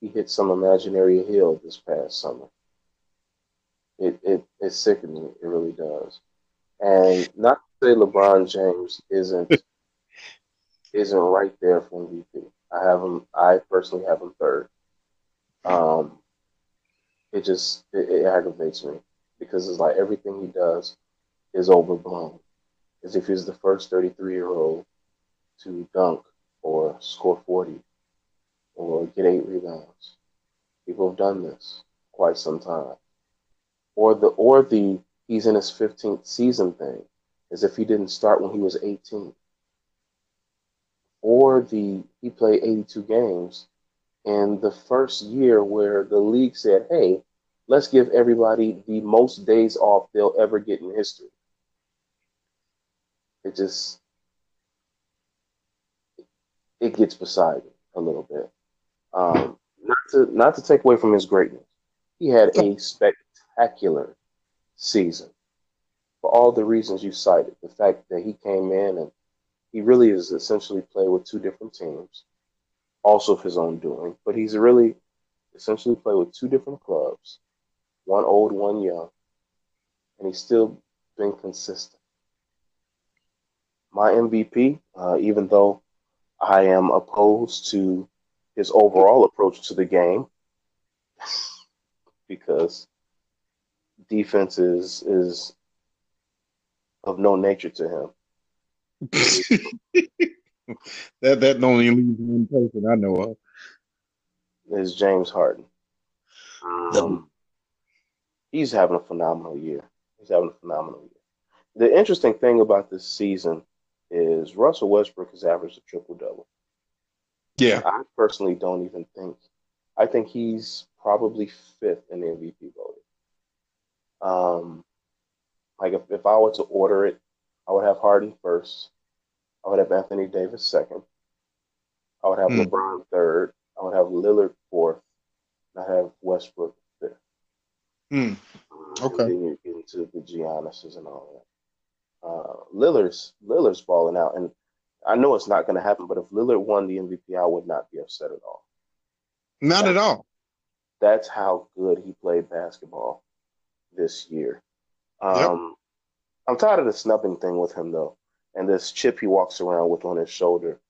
he hit some imaginary hill this past summer, it, it it's sickening. It really does. And not to say LeBron James isn't isn't right there for MVP. I have him. I personally have him third. Um, it just it, it aggravates me because it's like everything he does is overblown. As if he's the first 33 year old to dunk or score 40 or get eight rebounds. People have done this quite some time. Or the or the he's in his 15th season thing, as if he didn't start when he was 18. Or the he played 82 games and the first year where the league said, "Hey, let's give everybody the most days off they'll ever get in history." It just it gets beside me a little bit. Um, not to not to take away from his greatness, he had a spectacular season for all the reasons you cited. The fact that he came in and he really is essentially played with two different teams, also of his own doing, but he's really essentially played with two different clubs, one old, one young, and he's still been consistent. My MVP, uh, even though I am opposed to his overall approach to the game because defense is is of no nature to him. that that only leaves one person I know of. Is James Harden. Um, he's having a phenomenal year. He's having a phenomenal year. The interesting thing about this season is Russell Westbrook has averaged a triple double. Yeah. I personally don't even think. I think he's probably fifth in the MVP voting. Um, like if, if I were to order it, I would have Harden first. I would have Anthony Davis second. I would have mm. LeBron third. I would have Lillard fourth. I have Westbrook fifth. Mm. Okay. And then you get into the Giannis's and all that uh, Lillard's Lillard's balling out, and I know it's not going to happen. But if Lillard won the MVP, I would not be upset at all. Not that's, at all. That's how good he played basketball this year. Um, yep. I'm tired of the snubbing thing with him though, and this chip he walks around with on his shoulder.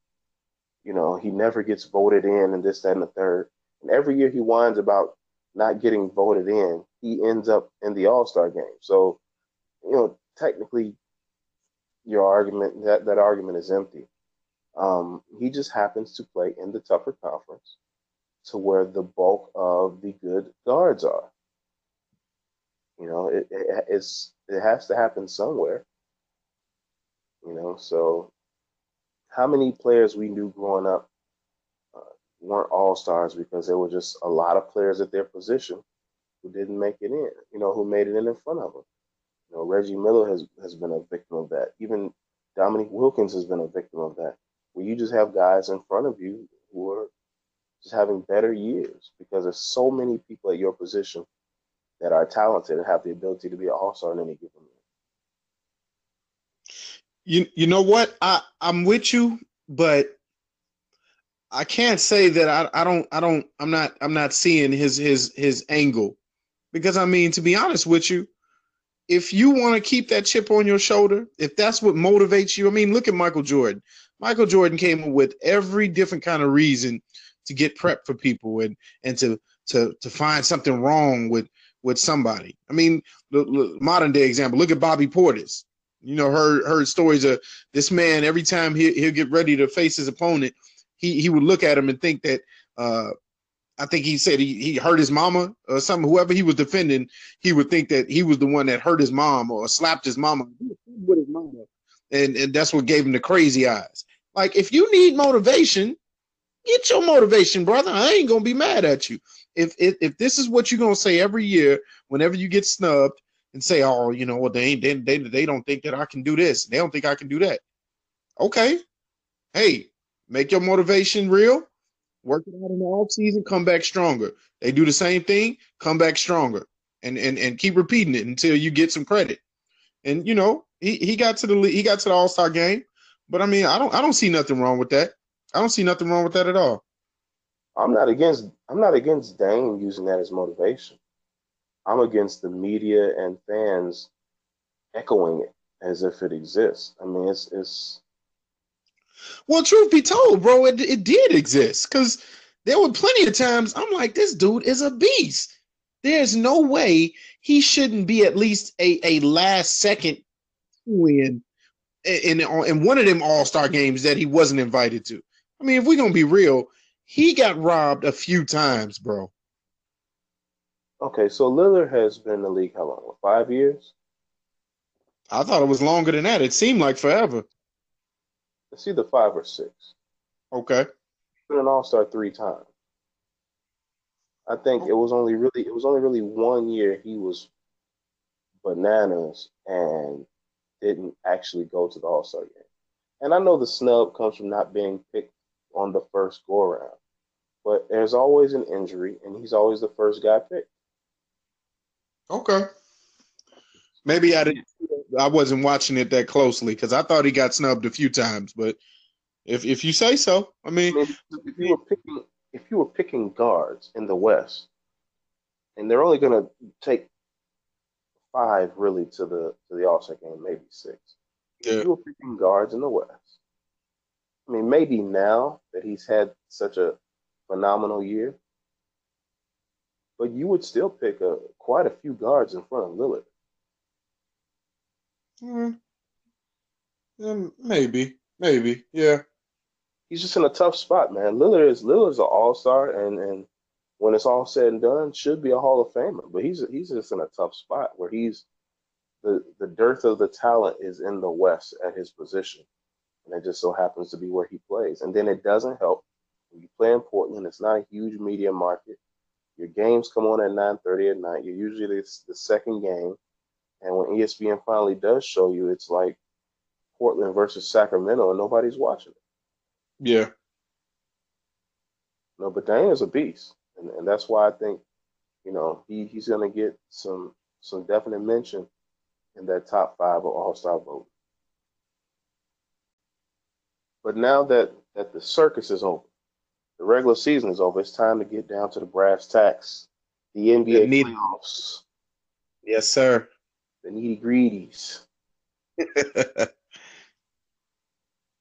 You know, he never gets voted in, and this, that, and the third. And every year he whines about not getting voted in, he ends up in the All Star game. So, you know, technically your argument that that argument is empty. Um, he just happens to play in the tougher conference to where the bulk of the good guards are. You know, it, it it's it has to happen somewhere. You know, so how many players we knew growing up uh, weren't all stars because there were just a lot of players at their position who didn't make it in. You know, who made it in in front of them. You know, Reggie Miller has has been a victim of that. Even Dominique Wilkins has been a victim of that. Where you just have guys in front of you who are just having better years because there's so many people at your position that are talented and have the ability to be an all-star in any given year. You you know what? I, I'm with you, but I can't say that I, I don't I don't I'm not I'm not seeing his his his angle. Because I mean, to be honest with you, if you want to keep that chip on your shoulder, if that's what motivates you, I mean, look at Michael Jordan. Michael Jordan came up with every different kind of reason to get prep for people and and to to to find something wrong with with somebody. I mean, the, modern day example. Look at Bobby Portis. You know, heard heard stories of this man. Every time he he'll get ready to face his opponent, he he would look at him and think that. Uh, I think he said he, he hurt his mama or something. Whoever he was defending, he would think that he was the one that hurt his mom or slapped his mama with his mama, and and that's what gave him the crazy eyes. Like if you need motivation, get your motivation, brother. I ain't gonna be mad at you. If if, if this is what you're gonna say every year, whenever you get snubbed, and say, oh, you know what, they they, they they don't think that I can do this. They don't think I can do that. Okay. Hey, make your motivation real work it out in the off season, come back stronger. They do the same thing, come back stronger, and and and keep repeating it until you get some credit. And you know, he he got to the he got to the All Star game, but I mean, I don't I don't see nothing wrong with that. I don't see nothing wrong with that at all. I'm not against I'm not against Dame using that as motivation. I'm against the media and fans echoing it as if it exists. I mean, it's it's well, truth be told, bro, it, it did exist because there were plenty of times I'm like, this dude is a beast. There's no way he shouldn't be at least a, a last second win in, in, in one of them all star games that he wasn't invited to. I mean, if we're to be real, he got robbed a few times, bro. Okay, so Lillard has been in the league how long? Five years? I thought it was longer than that. It seemed like forever. It's either five or six. Okay. Been an All Star three times. I think it was only really it was only really one year he was bananas and didn't actually go to the All Star game. And I know the snub comes from not being picked on the first go around, but there's always an injury, and he's always the first guy picked. Okay. Maybe I didn't I wasn't watching it that closely because I thought he got snubbed a few times. But if if you say so, I mean, I mean if you were picking if you were picking guards in the West, and they're only going to take five really to the to the All Star game, maybe six. Yeah. If you were picking guards in the West, I mean, maybe now that he's had such a phenomenal year, but you would still pick a quite a few guards in front of Lillard. Mm, yeah, maybe, maybe, yeah. He's just in a tough spot, man. Lillard is Lillard's an all star, and and when it's all said and done, should be a Hall of Famer. But he's he's just in a tough spot where he's the the dearth of the talent is in the West at his position, and it just so happens to be where he plays. And then it doesn't help when you play in Portland. It's not a huge media market. Your games come on at 9:30 at night. You're usually the, the second game. And when ESPN finally does show you, it's like Portland versus Sacramento, and nobody's watching it. Yeah. No, but Dame is a beast, and, and that's why I think, you know, he, he's going to get some some definite mention in that top five of All Star vote. But now that that the circus is over, the regular season is over, it's time to get down to the brass tacks, the NBA the playoffs. Yes, sir the needy greedies. the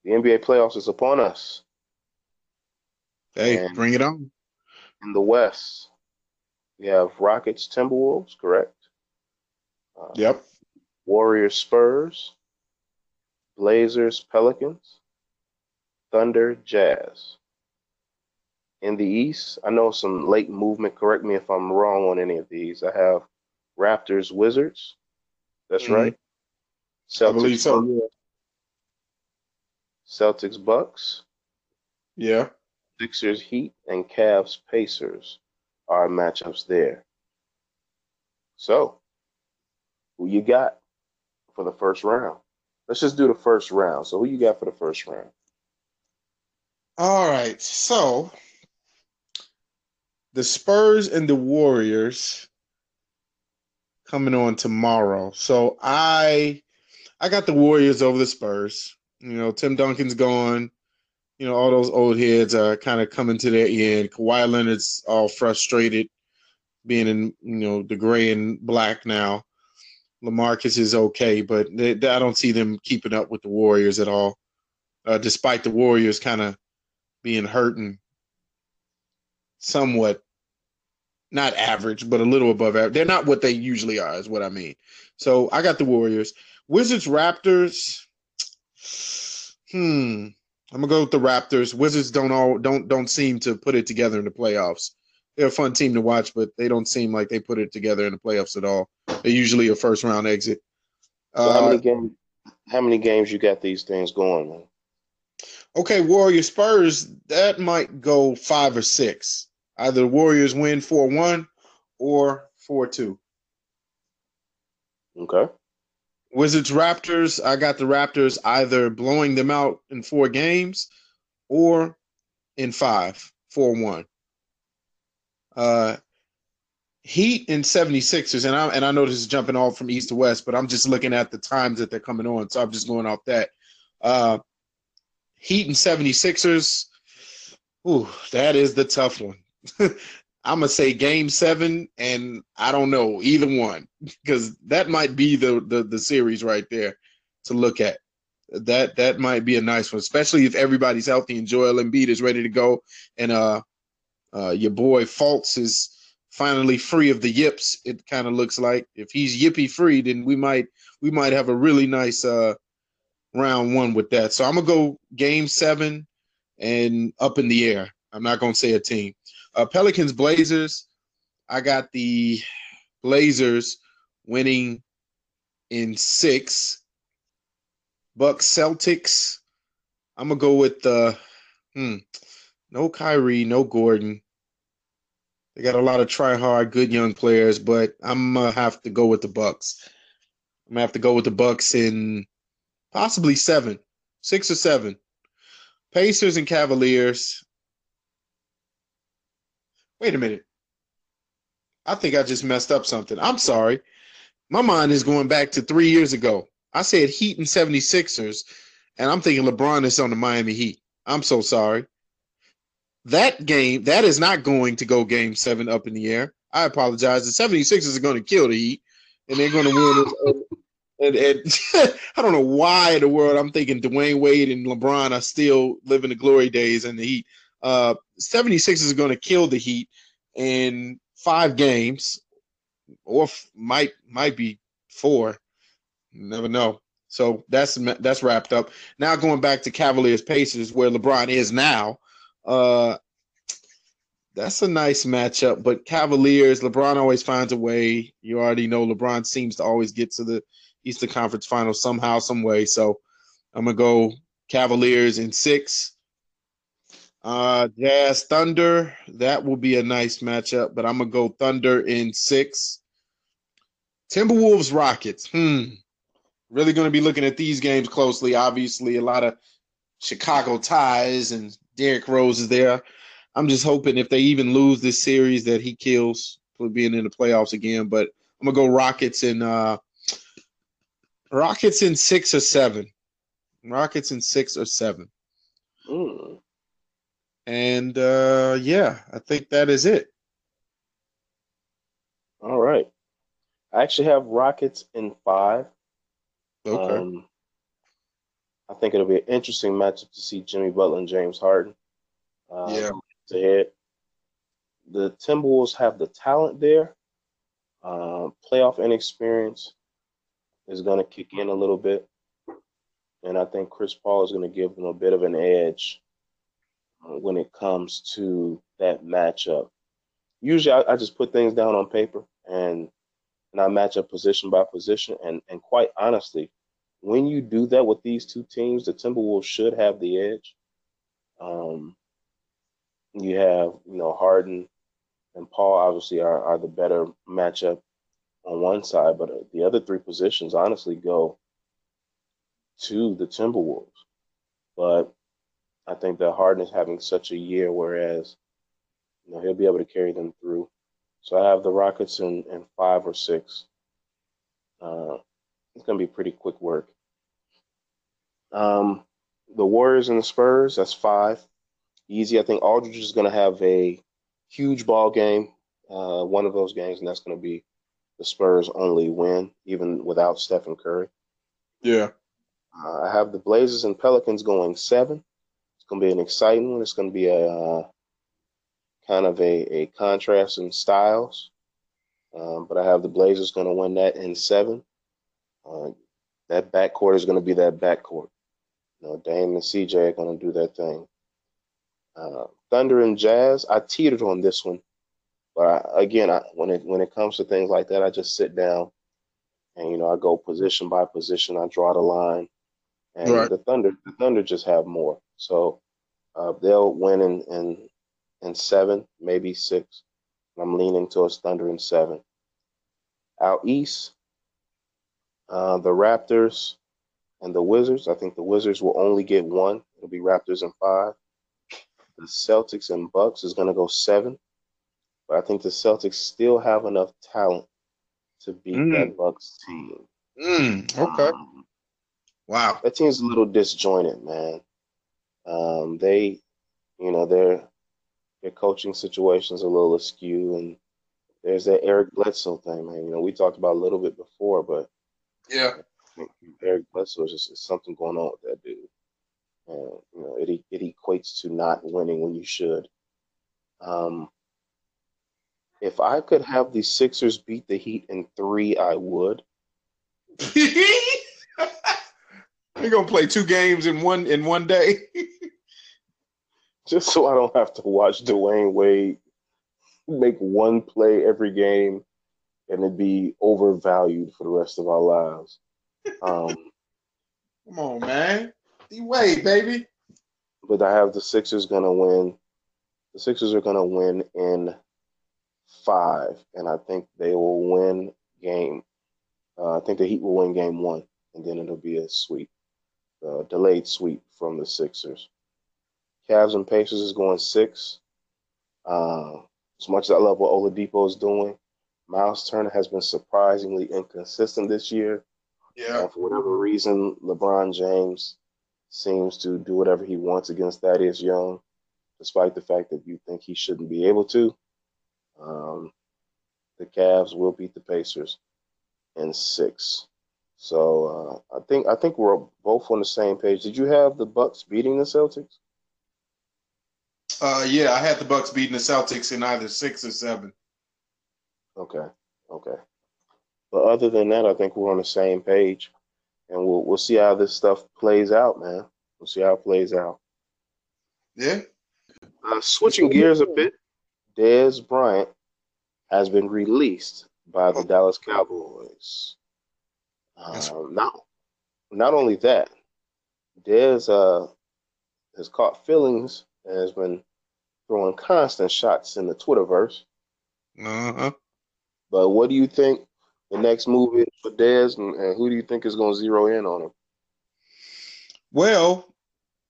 NBA playoffs is upon us. Hey, and bring it on. In the West, we have Rockets, Timberwolves, correct? Uh, yep. Warriors, Spurs, Blazers, Pelicans, Thunder, Jazz. In the East, I know some late movement. Correct me if I'm wrong on any of these. I have Raptors, Wizards, that's mm-hmm. right. Celtics, I believe so. Yeah. Celtics, Bucks. Yeah. Sixers, Heat, and Cavs, Pacers are matchups there. So, who you got for the first round? Let's just do the first round. So, who you got for the first round? All right. So, the Spurs and the Warriors coming on tomorrow. So I I got the Warriors over the Spurs. You know, Tim Duncan's gone. You know, all those old heads are kind of coming to their end. Kawhi Leonard's all frustrated being in, you know, the gray and black now. LaMarcus is okay, but they, I don't see them keeping up with the Warriors at all, uh, despite the Warriors kind of being hurting somewhat, not average, but a little above average. They're not what they usually are, is what I mean. So I got the Warriors. Wizards, Raptors. Hmm. I'm gonna go with the Raptors. Wizards don't all don't don't seem to put it together in the playoffs. They're a fun team to watch, but they don't seem like they put it together in the playoffs at all. They're usually a first round exit. So how many uh, games? How many games you got these things going? Man? Okay, Warriors Spurs. That might go five or six. Either the Warriors win four one or four two. Okay. Wizards Raptors, I got the Raptors either blowing them out in four games or in five, 4 1. Uh, Heat and 76ers, and I and I know this is jumping off from east to west, but I'm just looking at the times that they're coming on, so I'm just going off that. Uh, Heat and 76ers, ooh, that is the tough one. I'm gonna say game seven, and I don't know either one because that might be the, the the series right there to look at. That that might be a nice one, especially if everybody's healthy and Joel Embiid is ready to go, and uh, uh your boy Fultz is finally free of the yips. It kind of looks like if he's yippy free, then we might we might have a really nice uh round one with that. So I'm gonna go game seven and up in the air. I'm not gonna say a team. Uh, Pelicans Blazers. I got the Blazers winning in six. Bucks Celtics. I'm gonna go with the hmm, no Kyrie, no Gordon. They got a lot of try hard, good young players, but I'm gonna have to go with the Bucks. I'm gonna have to go with the Bucks in possibly seven, six or seven. Pacers and Cavaliers. Wait a minute. I think I just messed up something. I'm sorry. My mind is going back to three years ago. I said Heat and 76ers, and I'm thinking LeBron is on the Miami Heat. I'm so sorry. That game, that is not going to go game seven up in the air. I apologize. The 76ers are going to kill the Heat, and they're going to win. And, and I don't know why in the world I'm thinking Dwyane Wade and LeBron are still living the glory days in the Heat. Uh, 76 is going to kill the Heat in five games, or f- might might be four. never know. So that's that's wrapped up. Now going back to Cavaliers Pacers, where LeBron is now. Uh, that's a nice matchup. But Cavaliers, LeBron always finds a way. You already know LeBron seems to always get to the Eastern Conference Finals somehow, some way. So I'm gonna go Cavaliers in six. Uh, Jazz Thunder, that will be a nice matchup, but I'm gonna go Thunder in six. Timberwolves Rockets. Hmm. Really gonna be looking at these games closely. Obviously, a lot of Chicago ties and Derrick Rose is there. I'm just hoping if they even lose this series that he kills for being in the playoffs again. But I'm gonna go Rockets in uh Rockets in six or seven. Rockets in six or seven. Mm. And uh, yeah, I think that is it. All right. I actually have Rockets in five. Okay. Um, I think it'll be an interesting matchup to see Jimmy Butler and James Harden. Um, yeah. Ahead. The Timberwolves have the talent there. Uh, playoff inexperience is going to kick in a little bit. And I think Chris Paul is going to give them a bit of an edge when it comes to that matchup. Usually, I, I, just put things down on paper and and I match up position by position. And and quite honestly, when you do that with these two teams, the Timberwolves should have the edge. Um, you have you know Harden and Paul obviously are, are the better matchup on one side, but the other three positions honestly go to the Timberwolves. But I think that Harden is having such a year, whereas you know he'll be able to carry them through. So I have the Rockets in, in five or six. Uh, it's going to be pretty quick work. Um, the Warriors and the Spurs, that's five. Easy. I think Aldridge is going to have a huge ball game, uh, one of those games, and that's going to be the Spurs only win, even without Stephen Curry. Yeah. Uh, I have the Blazers and Pelicans going seven. It's going to be an exciting one. It's going to be a uh, kind of a, a contrast in styles. Um, but I have the Blazers going to win that in seven. Uh, that backcourt is going to be that backcourt. You know, Dame and CJ are going to do their thing. Uh, Thunder and Jazz, I teetered on this one, but I, again, I, when it when it comes to things like that, I just sit down and you know I go position by position. I draw the line, and Right. the Thunder, the Thunder just have more, so uh, they'll win in, in in seven, maybe six. I'm leaning towards Thunder in seven. Out east, uh, the Raptors and the Wizards. I think the Wizards will only get one. It'll be Raptors in five. The Celtics and Bucks is going to go seven, but I think the Celtics still have enough talent to beat Mm. that Bucks team. Mm, okay. Um, Wow. that team's a little disjointed, man. Um, they, you know, their their coaching situation's a little askew, and there's that Eric Bledsoe thing, man. You know, we talked about a little bit before, but Yeah. Eric Bledsoe is just something going on with that dude. And you know, it it equates to not winning when you should. Um, if I could have the Sixers beat the Heat in three, I would. You're gonna play two games in one in one day. Just so I don't have to watch Dwyane Wade make one play every game and it be overvalued for the rest of our lives. Um, Come on, man. D Wade, baby. but I have the Sixers gonna win. The Sixers are gonna win in five, and I think they will win game. Uh, I think the Heat will win game one, and then it'll be a sweep, uh, delayed sweep from the Sixers. Cavs and Pacers is going six. Uh, as much as I love what Oladipo is doing, Miles Turner has been surprisingly inconsistent this year. Yeah. And for whatever reason, LeBron James seems to do whatever he wants against Thaddeus Young, despite the fact that you think he shouldn't be able to. Um, the Cavs will beat the Pacers in six. So uh, I think I think we're both on the same page. Did you have the Bucks beating the Celtics? Uh yeah, I had the Bucks beating the Celtics in either six or seven. Okay, okay. But other than that, I think we're on the same page, and we'll we'll see how this stuff plays out, man. We'll see how it plays out. Yeah. Uh, switching gears a bit, Dez Bryant has been released by the Dallas Cowboys. Um, not, not only that, Dez uh, has caught feelings and has been throwing constant shots in the Twitterverse. Uh-huh. But what do you think the next move is for Dez, and, and who do you think is going to zero in on him? Well,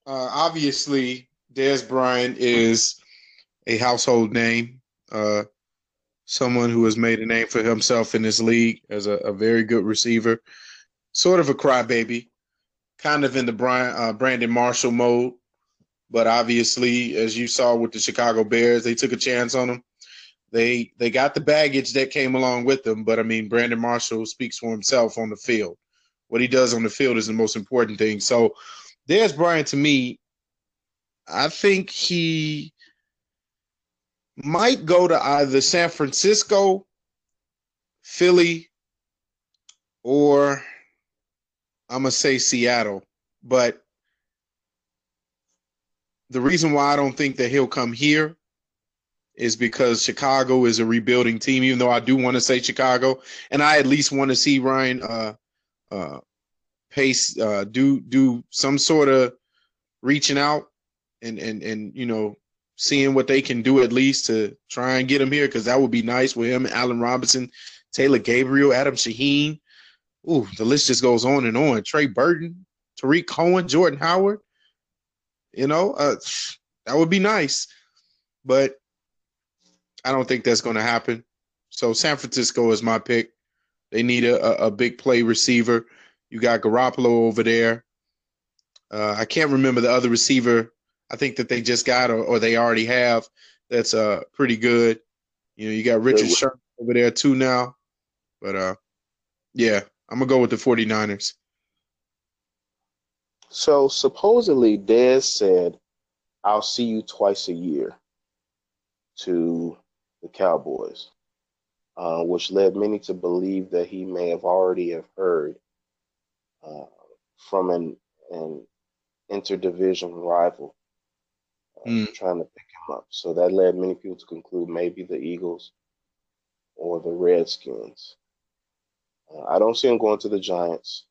uh, obviously, Dez Bryant is a household name. Uh, someone who has made a name for himself in this league as a, a very good receiver, sort of a crybaby, kind of in the Brian, uh, Brandon Marshall mode. But obviously, as you saw with the Chicago Bears, they took a chance on him. They they got the baggage that came along with them, but I mean, Brandon Marshall speaks for himself on the field. What he does on the field is the most important thing. So, there's Brian to me, I think he might go to either San Francisco, Philly, or I'm gonna say Seattle. But the reason why I don't think that he'll come here is because Chicago is a rebuilding team. Even though I do want to say Chicago, and I at least want to see Ryan uh, uh, Pace uh, do do some sort of reaching out and and and you know seeing what they can do at least to try and get him here because that would be nice with him, Allen Robinson, Taylor Gabriel, Adam Shaheen. Ooh, the list just goes on and on. Trey Burton, Tarik Cohen, Jordan Howard. You know, uh, that would be nice, but I don't think that's going to happen. So San Francisco is my pick. They need a, a, big play receiver. You got Garoppolo over there. Uh, I can't remember the other receiver. I think that they just got or, or they already have. That's uh pretty good. You know, you got Richard Sherman over there too now. But uh, yeah, I'm gonna go with the 49ers. So supposedly, Dez said, "I'll see you twice a year." To the Cowboys, uh, which led many to believe that he may have already have heard uh, from an an interdivision rival Mm. trying to pick him up. So that led many people to conclude maybe the Eagles or the Redskins. Uh, I don't see him going to the Giants.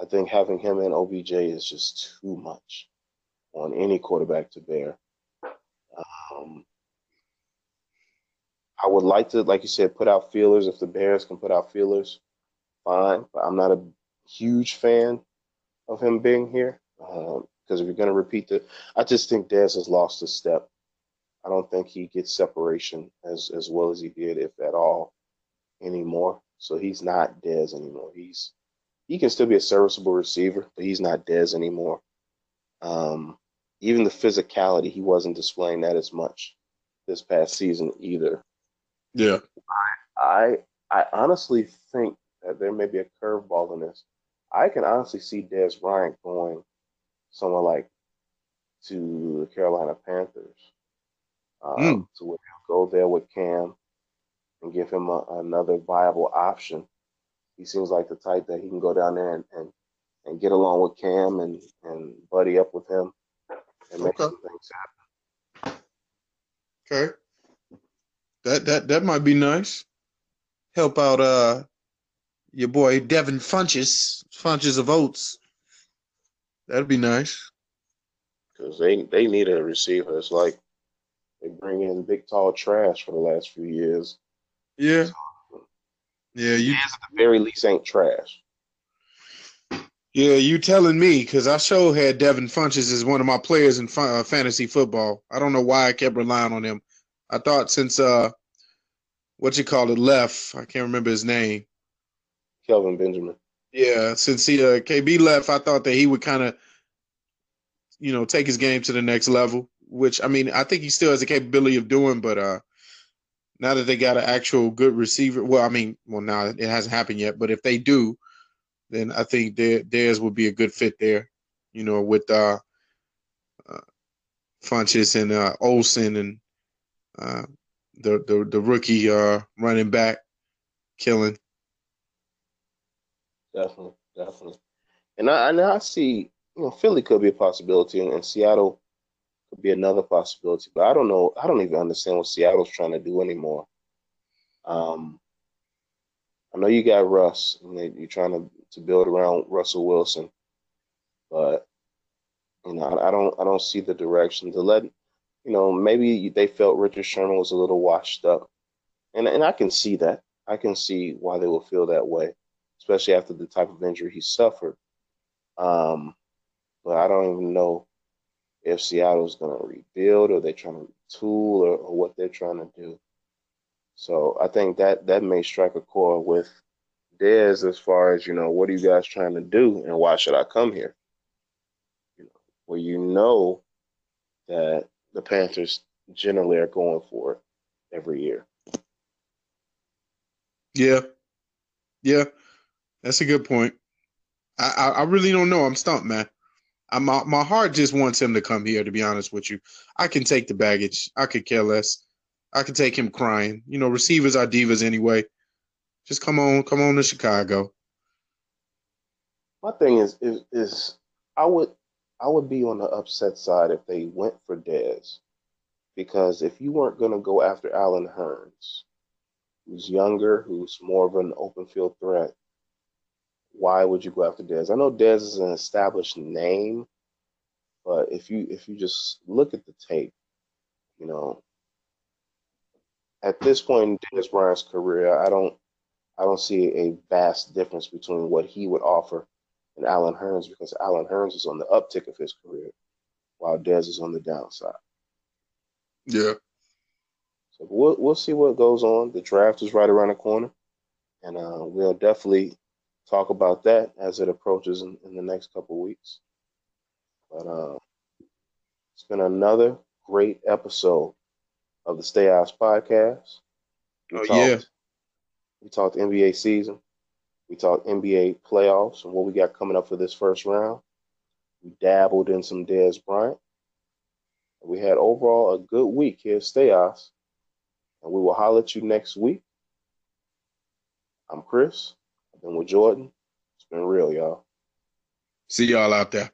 I think having him and OBJ is just too much on any quarterback to bear. Um, I would like to, like you said, put out feelers. If the Bears can put out feelers, fine. But I'm not a huge fan of him being here because if you're going to repeat the, I just think Dez has lost a step. I don't think he gets separation as as well as he did, if at all, anymore. So he's not Dez anymore. He's he can still be a serviceable receiver, but he's not Dez anymore. Um, even the physicality, he wasn't displaying that as much this past season either. Yeah. I I honestly think that there may be a curveball in this. I can honestly see Dez Bryant going somewhere like to the Carolina Panthers. Um, Mm. To go there with Cam and give him a, another viable option. He seems like the type that he can go down there and, and, and get along with Cam and, and buddy up with him and make Okay. some things happen. Okay. That that that might be nice. Help out uh your boy Devin Funchess, Funchess of Oats. That'd be nice. because they they need a receiver. It's like they bring in big tall trash for the last few years. Yeah. Yeah, you At the very least, ain't trash. yeah, you telling me because I sure had Devin Funchess as one of my players in uh, fantasy football. I don't know why I kept relying on him. I thought since uh what you call it left, I can't remember his name. Kelvin Benjamin. Yeah, since he uh, KB left, I thought that he would kind of, you know, take his game to the next level. Which I mean, I think he still has the capability of doing. But uh now that they got an actual good receiver, well, I mean, well, now it hasn't happened yet. But if they do, then I think their theirs would be a good fit there. You know, with uh, uh Funchess and uh, Olsen and uh, the the the rookie uh running back killing. Definitely, definitely. And I and I see, you know, Philly could be a possibility, and, and Seattle could be another possibility. But I don't know. I don't even understand what Seattle's trying to do anymore. Um, I know you got Russ, and they, you're trying to to build around Russell Wilson, but you know, I, I don't I don't see the direction to let. You know, maybe they felt Richard Sherman was a little washed up, and and I can see that. I can see why they would feel that way especially after the type of injury he suffered. Um, but I don't even know if Seattle's going to rebuild or they're trying to retool or, or what they're trying to do. So I think that that may strike a chord with Dez as far as you know, what are you guys trying to do and why should I come here? You know, where you know that the Panthers generally are going for every year. Yeah, yeah, that's a good point. I, I, I really don't know. I'm stumped, man. I, my my heart just wants him to come here. To be honest with you, I can take the baggage. I could care less. I could take him crying. You know, receivers are divas anyway. Just come on, come on to Chicago. My thing is is is I would I would be on the upset side if they went for Dez. Because if you weren't gonna go after Allen Hurns, who's younger, who's more of an open field threat, why would you go after Dez? I know Dez is an established name, but if you if you just look at the tape, you know, at this point in Dez Bryant's career, I don't I don't see a vast difference between what he would offer and Allen Hurns because Allen Hurns is on the uptick of his career, while Dez is on the downside. Yeah, So we'll we'll see what goes on. The draft is right around the corner, and uh, we'll definitely talk about that as it approaches in, in the next couple weeks. But uh, it's been another great episode of the Stay Eyes podcast. We Oh, talked, yeah. We talked NBA season. We talked NBA playoffs and what we got coming up for this first round. We dabbled in some Dez Bryant. We had overall a good week here at Stayos. And we will holler at you next week. I'm Chris. I've with Jordan. It's been real, y'all. See y'all out there.